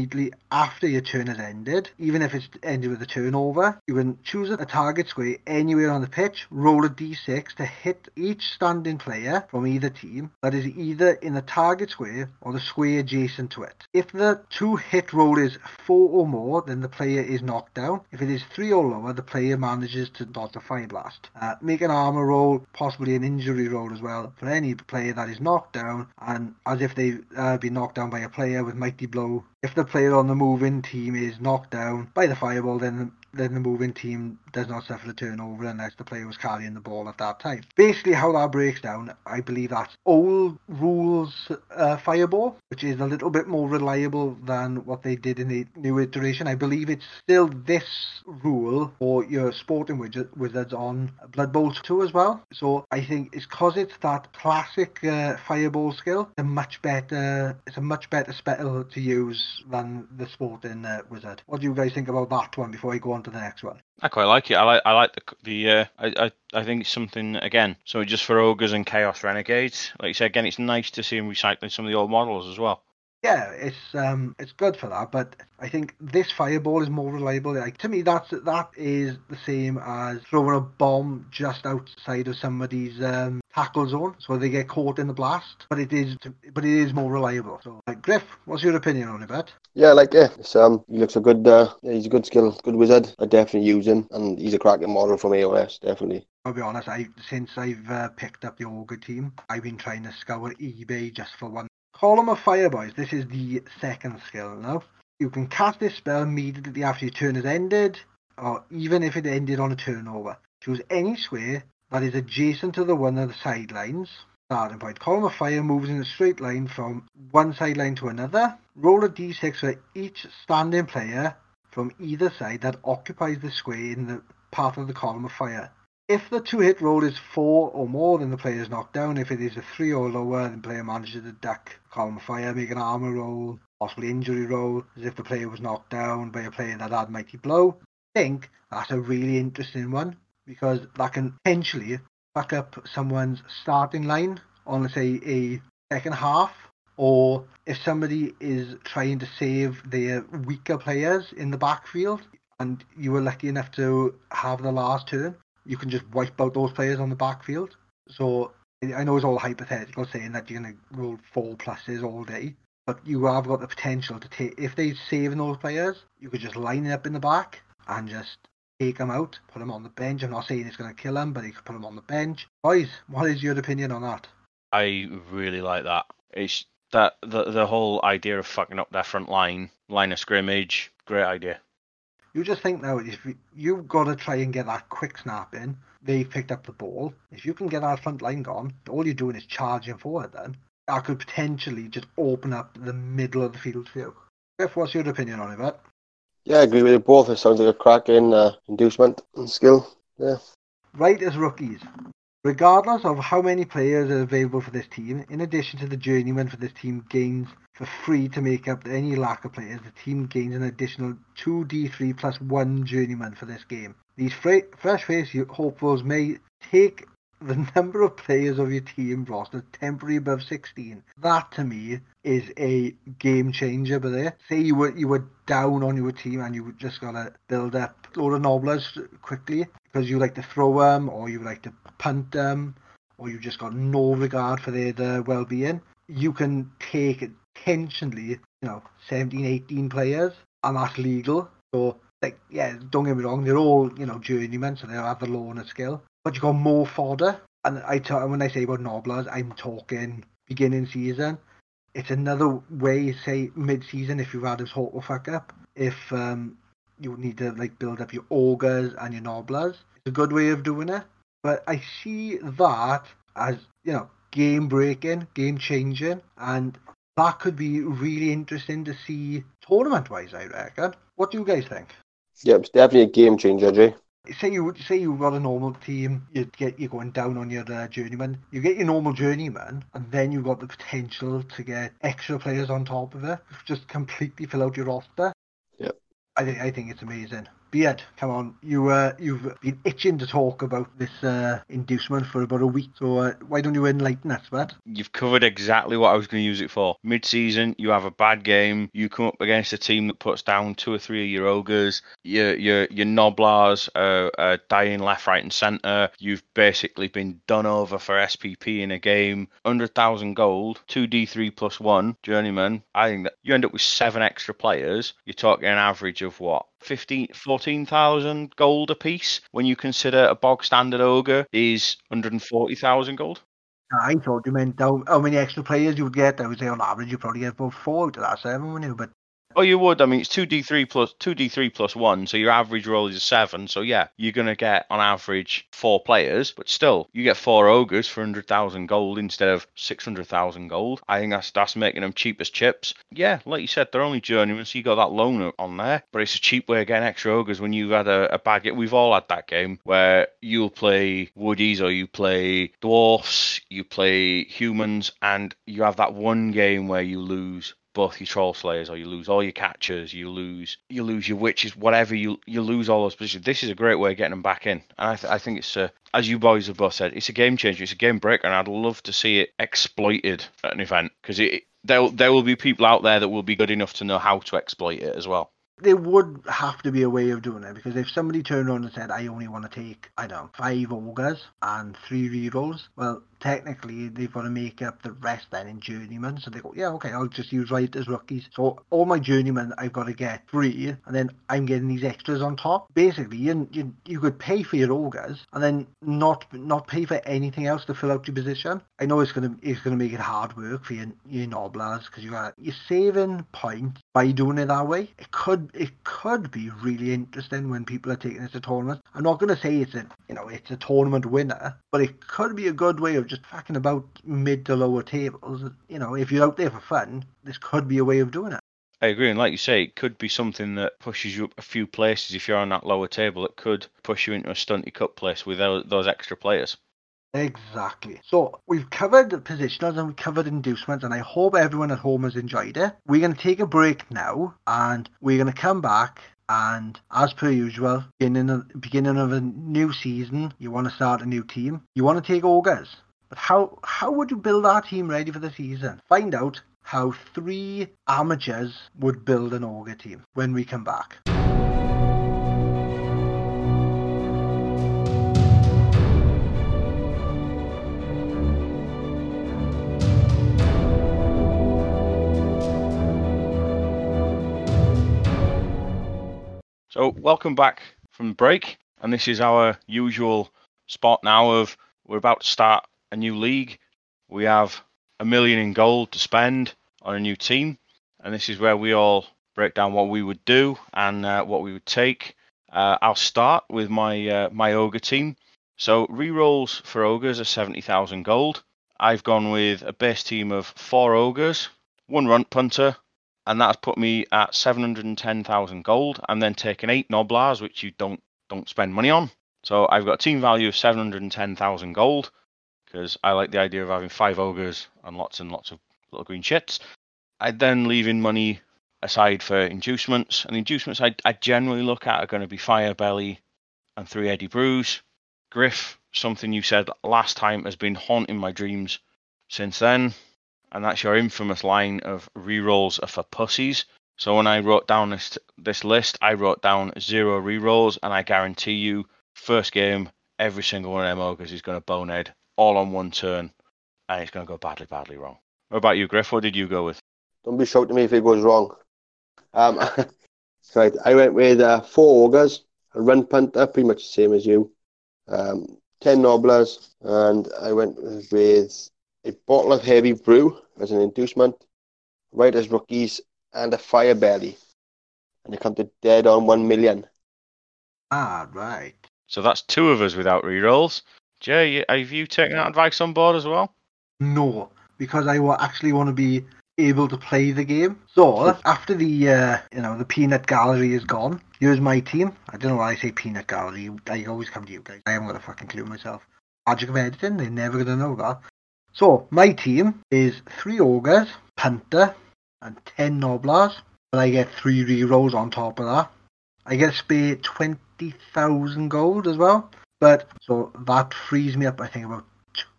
after your turn has ended, even if it's ended with a turnover. You can choose a target square anywhere on the pitch, roll a d6 to hit each standing player from either team that is either in the target square or the square adjacent to it. If the two hit roll is four or more, then the player is knocked down. If it is three or lower, the player manages to dodge a fire blast. Uh, make an armor roll, possibly an injury roll as well, for any player that is knocked down, and as if they've uh, been knocked down by a player with mighty blow. If the player on the moving team is knocked down by the fireball, then then the moving team does not suffer a turnover unless the player was carrying the ball at that time. Basically, how that breaks down, I believe that's old rules uh, fireball, which is a little bit more reliable than what they did in the new iteration. I believe it's still this rule for your sporting wizard wizards on Blood Bowl 2 as well. So I think it's because it's that classic uh, fireball skill, a much better, it's a much better spell to use than the sporting uh, wizard. What do you guys think about that one before I go on on to the next one. I quite like it. I like I like the the uh, I, I I think it's something again. So just for ogres and chaos renegades, like you said again, it's nice to see him recycling some of the old models as well. Yeah, it's um it's good for that, but I think this fireball is more reliable. Like to me, that's that is the same as throwing a bomb just outside of somebody's um, tackle zone, so they get caught in the blast. But it is, but it is more reliable. So, like Griff, what's your opinion on it, Bet? Yeah, like yeah, it's, um, he looks a good. Uh, yeah, he's a good skill, good wizard. I definitely use him, and he's a cracking model from AOS, definitely. I'll be honest, I since I've uh, picked up the Ogre team, I've been trying to scour eBay just for one Column of Fire, boys. This is the second skill now. You can cast this spell immediately after your turn has ended, or even if it ended on a turnover. Choose any square that is adjacent to the one of the sidelines. Starting point. Column of Fire moves in a straight line from one sideline to another. Roll a d6 for each standing player from either side that occupies the square in the path of the column of fire. If the two hit roll is four or more, then the player is knocked down. If it is a three or lower, then player manages the duck column of fire, make an armor roll, possibly injury roll, as if the player was knocked down by a player that had mighty blow. I think that's a really interesting one because that can potentially back up someone's starting line on, let's say, a second half, or if somebody is trying to save their weaker players in the backfield and you were lucky enough to have the last turn, you can just wipe out those players on the backfield. So I know it's all hypothetical saying that you're going to roll four pluses all day, but you have got the potential to take, if they're saving those players, you could just line it up in the back and just take them out, put them on the bench. I'm not saying it's going to kill them, but you could put them on the bench. Boys, what is your opinion on that? I really like that. It's that the the whole idea of fucking up their front line, line of scrimmage, great idea. You just think now, if you've got to try and get that quick snap in, they picked up the ball. If you can get that front line gone, all you're doing is charging forward then. That could potentially just open up the middle of the field for you. Jeff, what's your opinion on it, Matt? Yeah, I agree with you both. It sounds like a cracking uh, inducement and skill. Yeah. Right as rookies, Regardless of how many players are available for this team, in addition to the journeyman for this team gains for free to make up any lack of players, the team gains an additional 2d3 plus 1 journeyman for this game. These fresh face hopefuls may take the number of players of your team roster temporarily above 16. That to me is a game changer. But there, say you were you were down on your team and you just gotta build up a load of Gnoblars quickly because you like to throw them or you like to punt them or you just got no regard for their, well-being. You can take intentionally, you know, 17, 18 players and that's legal. So like yeah, don't get me wrong, they're all you know journeymen, so they have the loner skill but you got more fodder. And I talk, when I say about Gnoblars, I'm talking beginning season. It's another way, say mid-season, if you've had a total fuck up. If um, you need to like build up your ogres and your Gnoblars, it's a good way of doing it. But I see that as you know, game breaking, game changing, and that could be really interesting to see tournament wise, I reckon. What do you guys think? Yeah, it's definitely a game changer, Jay. Say you say you've got a normal team, you get you're going down on your uh, journeyman. You get your normal journeyman, and then you've got the potential to get extra players on top of it, just completely fill out your roster. Yep. I think I think it's amazing. Beard, come on, you uh, you've been itching to talk about this uh, inducement for about a week, so uh, why don't you enlighten us, bud? You've covered exactly what I was going to use it for. Mid-season, you have a bad game, you come up against a team that puts down two or three of your ogres, your your your Gnoblars are, are dying left, right, and centre. You've basically been done over for SPP in a game. Hundred thousand gold, two D3 plus one journeyman. I think that you end up with seven extra players. You're talking an average of what 15, 14,000 gold apiece when you consider a bog standard ogre is 140,000 gold. I thought you meant how, many extra players you would get. I would say on average you probably get about four of that seven, wouldn't you? But Oh, you would. I mean, it's two D three plus two D three plus one, so your average roll is a seven. So yeah, you're gonna get on average four players, but still, you get four ogres for hundred thousand gold instead of six hundred thousand gold. I think that's that's making them cheap as chips. Yeah, like you said, they're only journeymen, so you got that loner on there, but it's a cheap way of getting extra ogres when you've had a, a bad. We've all had that game where you'll play woodies or you play dwarfs, you play humans, and you have that one game where you lose both your troll slayers or you lose all your catchers, you lose you lose your witches, whatever you you lose all those positions. This is a great way of getting them back in, and I, th- I think it's a, as you boys have both said, it's a game changer, it's a game breaker, and I'd love to see it exploited at an event because it there there will be people out there that will be good enough to know how to exploit it as well. there would have to be a way of doing it because if somebody turned around and said, I only want to take, I don't know, five ogres and three rerolls, well, technically they've got to make up the rest then in journeyman. So they go, yeah, okay, I'll just use right as rookies. So all my journeymen I've got to get three, and then I'm getting these extras on top. Basically, you you, you could pay for your ogres and then not not pay for anything else to fill out your position. I know it's gonna it's gonna make it hard work for your your because you got you're saving points by doing it that way. It could it could be really interesting when people are taking it to tournament. I'm not gonna say it's a you know it's a tournament winner, but it could be a good way of just fucking about mid to lower tables. You know, if you're out there for fun, this could be a way of doing it. I agree, and like you say, it could be something that pushes you up a few places if you're on that lower table. It could push you into a stunty cup place with those, extra players. Exactly. So we've covered positionals and we've covered inducements, and I hope everyone at home has enjoyed it. We're going to take a break now, and we're going to come back. And as per usual, beginning of, beginning of a new season, you want to start a new team. You want to take ogres, but how how would you build our team ready for the season? Find out how three amateurs would build an ogre team when we come back. So, welcome back from break, and this is our usual spot now of we're about to start a new league. We have a million in gold to spend on a new team, and this is where we all break down what we would do and uh, what we would take. Uh, I'll start with my uh, my ogre team. So rerolls for ogres are seventy thousand gold. I've gone with a base team of four ogres, one runt punter, and that's put me at 710,000 gold. I'm then taking eight Gnoblars, which you don't don't spend money on. So I've got a team value of 710,000 gold because I like the idea of having five ogres and lots and lots of little green shits. I then leave in money aside for inducements, and the inducements I, I generally look at are going to be Fire Belly and Three Heady Brews. Griff, something you said last time, has been haunting my dreams since then and that's your infamous line of rerolls are for pussies. So when I wrote down this this list, I wrote down zero rerolls, and I guarantee you, first game, every single one of them ogres is going to bonehead all on one turn, and it's going to go badly, badly wrong. What about you, Griff? What did you go with? Don't be shocked at me if it goes wrong. Um, right, I went with uh, four ogres, a runt punter, pretty much the same as you, um, ten Gnoblars, and I went with a bottle of heady brew as an inducement, right as rookies, and a fire belly. And they come to dead on one million. Ah, right. So that's two of us without rerolls. Jay, have you taken that advice on board as well? No, because I actually want to be able to play the game. So after the uh, you know the peanut gallery is gone, here's my team. I don't know why I say peanut gallery. I always come to you guys. I haven't got a fucking clue myself. Magic of editing, they're never gonna know that. So my team is three ogres, punter, and ten Gnoblars. But I get three rerolls on top of that. I get to spare twenty thousand gold as well. But so that frees me up. I think about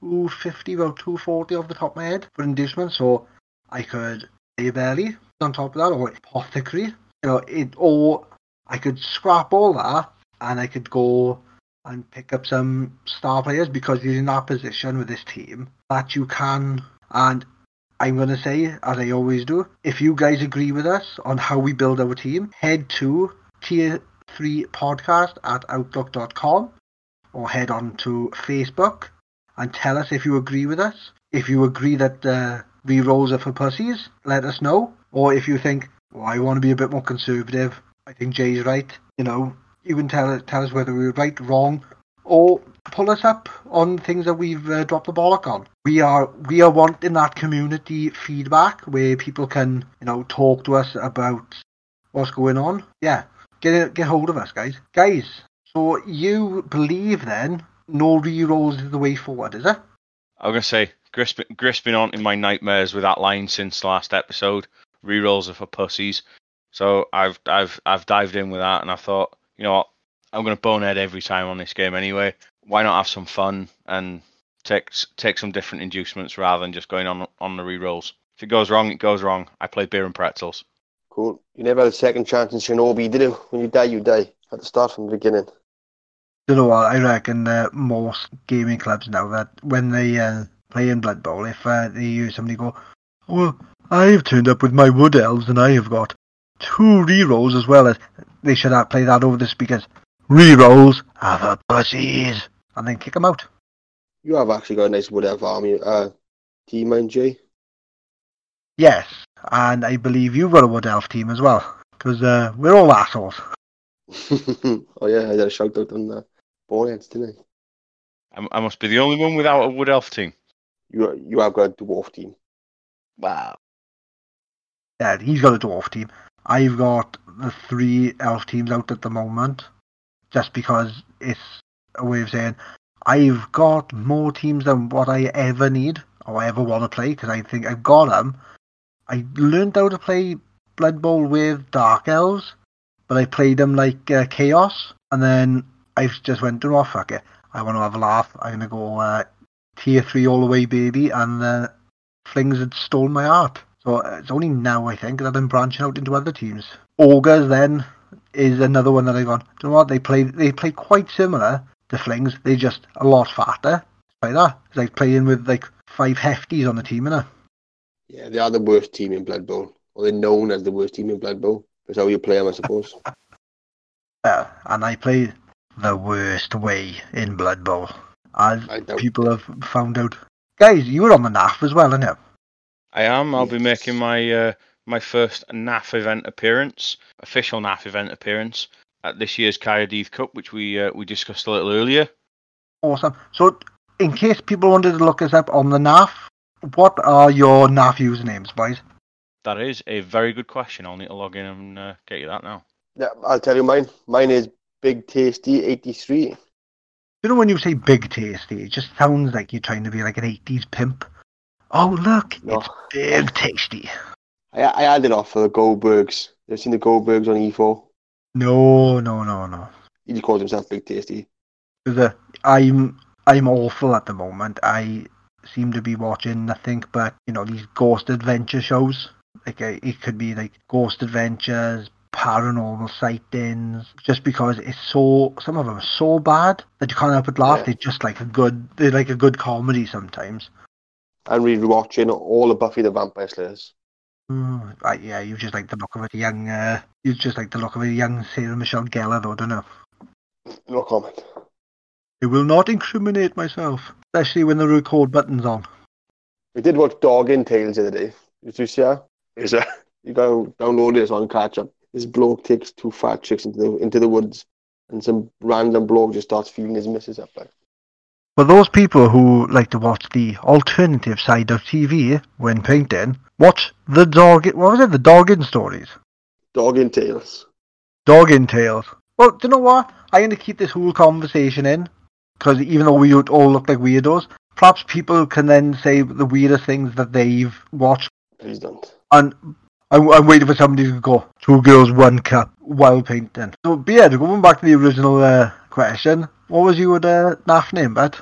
250, about 240 off the top of my head for inducement. So I could a belly on top of that, or apothecary. You know, it or I could scrap all that and I could go and pick up some star players because you're in that position with this team that you can. And I'm going to say, as I always do, if you guys agree with us on how we build our team, head to tier 3 podcast at outlook.com or head on to Facebook and tell us if you agree with us. If you agree that uh, re-rolls are for pussies, let us know. Or if you think, well, I want to be a bit more conservative, I think Jay's right. You know, you can tell tell us whether we were right, wrong, or pull us up on things that we've uh, dropped the bollock on. We are we are wanting that community feedback where people can you know talk to us about what's going on. Yeah, get get hold of us, guys. Guys, so you believe then no re-rolls is the way forward, is it? I'm gonna say Gris, Gris been on in my nightmares with that line since last episode. Rerolls are for pussies. So I've I've I've dived in with that, and I thought, you know what, I'm gonna bonehead every time on this game anyway. Why not have some fun and take take some different inducements rather than just going on on the rerolls? If it goes wrong, it goes wrong. I played beer and pretzels. Cool. You never had a second chance in Shinobi, did you? When you die, you die. Had to start from the beginning. You know what? I reckon uh, most gaming clubs now that when they uh, play in Blood Bowl, if uh, they use somebody go, well, I've turned up with my wood elves and I have got two rerolls as well as they should have play that over the speakers. Rerolls are for pussies, and then kick them out. You have actually got a nice wood elf army uh, team, mind Jay. Yes, and I believe you've got a wood elf team as well, because uh, we're all assholes. oh yeah, I did a shout out on the boneheads, didn't I? I, I must be the only one without a wood elf team. You you have got a dwarf team. Wow. Yeah, he's got a dwarf team. I've got the three elf teams out at the moment, just because it's a way of saying I've got more teams than what I ever need or ever want to play because I think I've got them. I learned how to play Blood Bowl with Dark Elves, but I played them like uh, Chaos, and then I just went, oh fuck it, I want to have a laugh. I'm gonna go uh, tier three all the way, baby, and uh, Flings had stolen my heart. So uh, it's only now I think that I've been branching out into other teams. Ogres then is another one that I've gone. Do you know what? They play they play quite similar to Flings. They're just a lot fatter. Like that. It's like playing with like five hefties on the team, innit? Yeah, they are the worst team in Blood Bowl. Or they're known as the worst team in Blood Bowl. That's how you play them, I suppose. Uh, and I play the worst way in Blood Bowl. As people have found out. Guys, you were on the NAF as well, aren't you? I am. I'll be making my uh, my first NAF event appearance, official NAF event appearance at this year's Kayadith Cup, which we uh, we discussed a little earlier. Awesome. So, in case people wanted to look us up on the NAF, what are your NAF usernames, boys? That is a very good question. I'll need to log in and uh, get you that now. yeah, I'll tell you mine. Mine is Big Tasty 83. You know when you say big tasty, it just sounds like you're trying to be like an 80s pimp. Oh, look, No. it's big tasty. I, I had it off for the Goldbergs. You've seen the Goldbergs on E4? No, no, no, no. He just calls himself Big Tasty. uh, I'm I'm awful at the moment. I seem to be watching nothing but you know these ghost adventure shows. Like uh, it could be like ghost adventures, paranormal sightings. Just because it's so some of them are so bad that you can't help but laugh. Yeah. They're just like a good. They're like a good comedy sometimes. And we're watching all of Buffy the Vampire Slayers. Mm, right, yeah, you just like the look of a young. Uh, you just like the look of a young Sarah Michelle Gellar, though, don't know. No comment. I will not incriminate myself, especially when the record button's on. We did watch Dog in Tales the other day. Did you see that? Is that? You go download this on catch up. This bloke takes two fat chicks into the into the woods, and some random bloke just starts feeling his missus up. Like, For those people who like to watch the alternative side of TV when painting, watch the dog. What was it? The Doggin stories. Dog in tails. Doggin tales. Well, do you know what? I'm going to keep this whole conversation in because even though we would all look like weirdos, perhaps people can then say the weirdest things that they've watched. Please don't. And I'm, I'm waiting for somebody to go two girls, one cup while painting. So, Beard, going back to the original uh, question, what was your uh, NAF name, bud?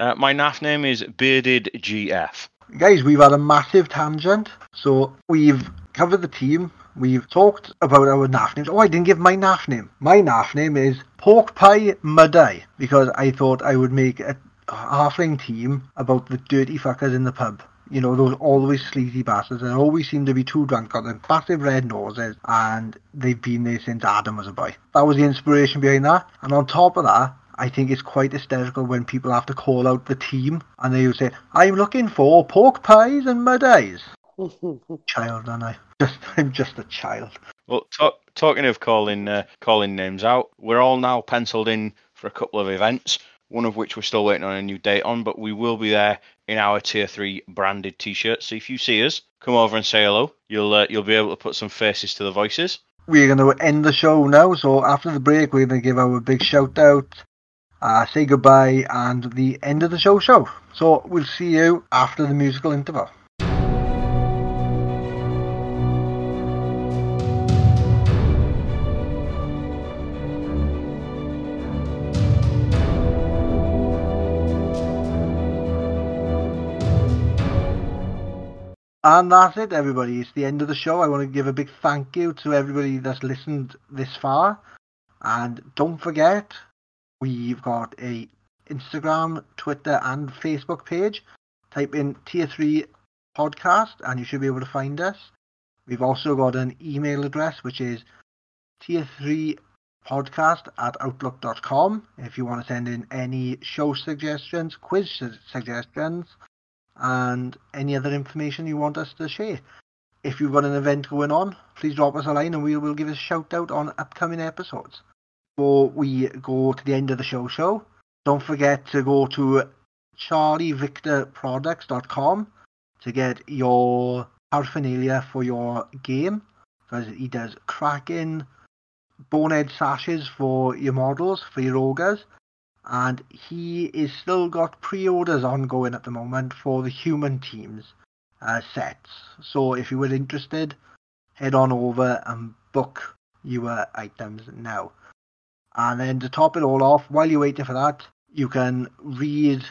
Uh, my NAF name is Bearded GF. Guys, we've had a massive tangent. So we've covered the team. We've talked about our NAF names. Oh, I didn't give my NAF name. My NAF name is Pork Pie Muddy because I thought I would make a halfling team about the dirty fuckers in the pub. You know, those always sleazy bastards that always seem to be too drunk, got them massive red noses, and they've been there since Adam was a boy. That was the inspiration behind that. And on top of that, I think it's quite hysterical when people have to call out the team and they will say, I'm looking for pork pies and mud eyes. Child, aren't I? Just, I'm just a child. Well, talk, talking of calling uh, calling names out, we're all now penciled in for a couple of events. One of which we're still waiting on a new date on, but we will be there in our tier three branded T-shirt. So if you see us, come over and say hello. You'll uh, you'll be able to put some faces to the voices. We're going to end the show now, so after the break, we're going to give our big shout out, uh, say goodbye, and the end of the show show. So we'll see you after the musical interval. And that's it, everybody. It's the end of the show. I want to give a big thank you to everybody that's listened this far. And don't forget, we've got a Instagram, Twitter, and Facebook page. Type in Tier 3 Podcast, and you should be able to find us. We've also got an email address, which is tier 3 podcast at outlook.com if you want to send in any show suggestions, quiz suggestions, and any other information you want us to share. If you've got an event going on, please drop us a line and we will give a shout out on upcoming episodes. Before we go to the end of the show show, don't forget to go to charlievictorproducts.com to get your paraphernalia for your game because he does cracking bonehead sashes for your models, for your ogres, and he is still got pre-orders ongoing at the moment for the human teams uh, sets. So if you were interested, head on over and book your items now. And then to top it all off, while you're waiting for that, you can read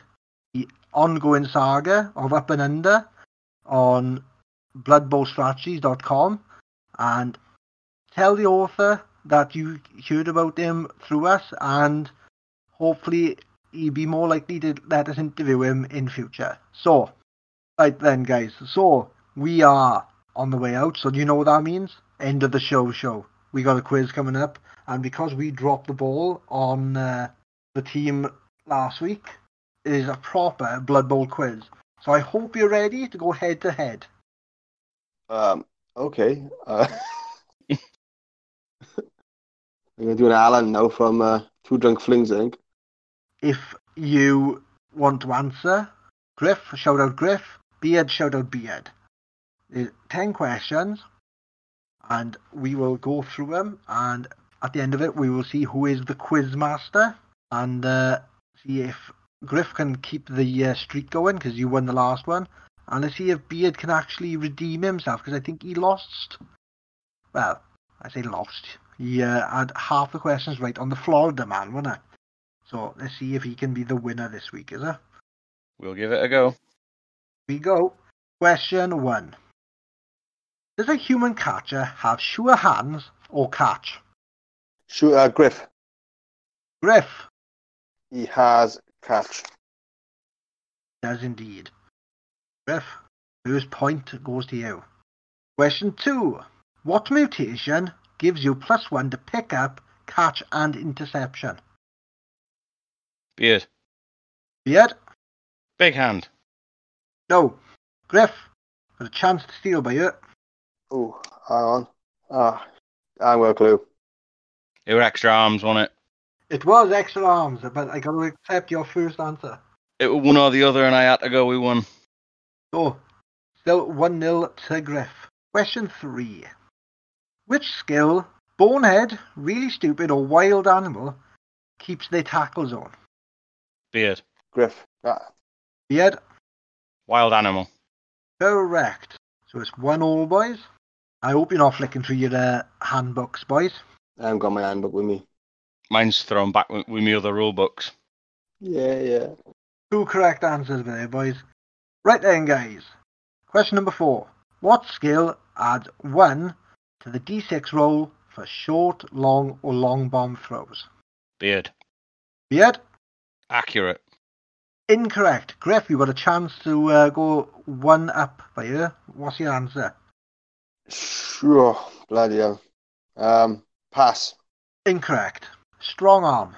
the ongoing saga of Up and Under on bloodbowlstrategies.com and tell the author that you heard about him through us and hopefully he'd be more likely to let us interview him in future. So, right then guys, so we are on the way out, so do you know what that means? End of the show show. We got a quiz coming up, and because we dropped the ball on uh, the team last week, it is a proper Blood Bowl quiz. So I hope you're ready to go head to head. Um, okay. Uh, I'm to do an Alan now from uh, Two Drunk Flings, I think. If you want to answer, Griff, shout out Griff. Beard, shout out Beard. There's 10 questions, and we will go through them, and at the end of it, we will see who is the quiz master, and uh, see if Griff can keep the uh, streak going, because you won the last one, and let's see if Beard can actually redeem himself, because I think he lost. Well, I say lost. He uh, had half the questions right on the Florida man, wasn't it? So let's see if he can be the winner this week, is it? We'll give it a go. we go. Question one. Does a human catcher have sure hands or catch? Sure, uh, Griff. Griff He has catch. does indeed. Griff, first point goes to you. Question two. What mutation gives you plus one to pick up, catch, and interception? Beard. Beard? Big hand. No. Griff, got a chance to steal by you. Oh, hang on. Ah, I haven't got a clue. It were extra arms, wasn't it? It was extra arms, but I got to accept your first answer. it was one or the other, and I had to go with one. Oh, still 1 0 to Griff. Question 3. Which skill, bonehead, really stupid, or wild animal keeps their tackles zone? Beard. Griff. Ah, Beard, Wild animal. correct. So it's 1 all, boys. I hope you're not flicking through your uh, handbooks, boys. I haven't got my handbook with me. Mine's thrown back with, with me other rule books. Yeah, yeah. Two correct answers there, boys. Right then, guys. Question number four. What skill adds one to the d6 roll for short, long, or long bomb throws? Beard. Beard? Accurate. Incorrect. Griff, you got a chance to uh, go one up by you. What's your answer? Sure. Bloody hell. Um, pass. Incorrect. Strong arm.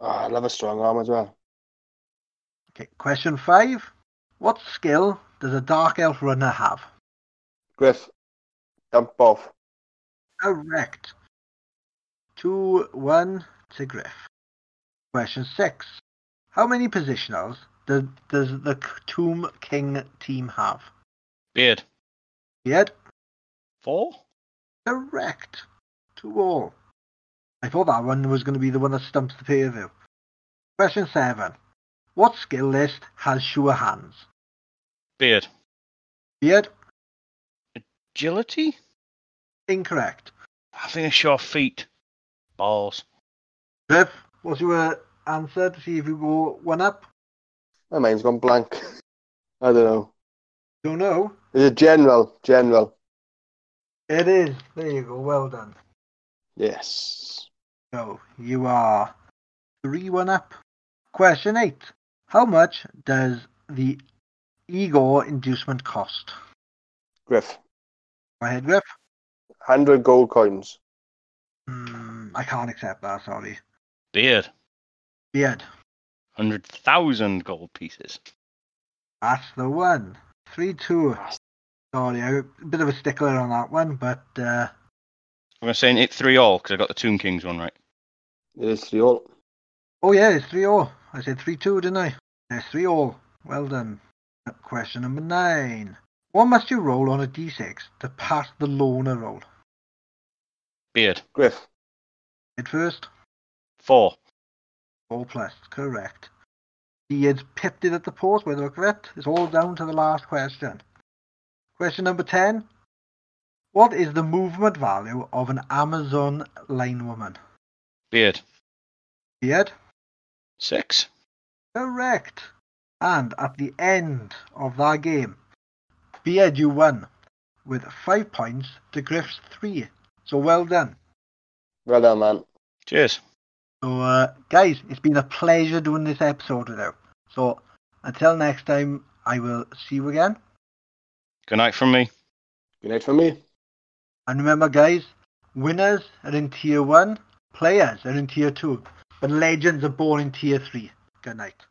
Oh, I love a strong arm as well. Okay, question five. What skill does a Dark Elf runner have? Griff. Dump off. Correct. Two, one to Griff. Question six. How many positionals does, does the Tomb King team have? Beard. Beard? Four? Correct. Two all. I thought that one was going to be the one that stumps the pair of you. Question seven. What skill list has sure hands? Beard. Beard? Agility? Incorrect. I think I sure feet. Balls. Griff, what's your answer to see if you go one up? My mind's gone blank. I don't know. Don't know. Is it general? General. It is. There you go. Well done. Yes. So you are three one up. Question eight. How much does the Igor inducement cost? Griff. Go ahead, Griff. 100 gold coins. Hmm, I can't accept that, sorry. Beard. Beard. 100,000 gold pieces. That's the one. Three two. Sorry, I'm a bit of a stickler on that one, but uh, I'm going to say it 3 all because I got the Tomb Kings one right. It is three all. oh yeah, it's three all. I said three two, didn't I? It's three all. Well done. Question number nine. What must you roll on a d6 to pass the loner roll? Beard. Griff. Head first. 4. All plus, correct. He had pipped it at the post by the look. It's all down to the last question. Question number 10. What is the movement value of an Amazon linewoman? Beard. Beard? 6. Correct. And at the end of that game, Beard, you won with five points to Griff's three. So well done. Well done, man. Cheers. So, uh, guys, it's been a pleasure doing this episode with you. So, until next time, I will see you again. Good night from me. Good night from me. And remember, guys, winners are in tier one, players are in tier two, but legends are born in tier three. Good night.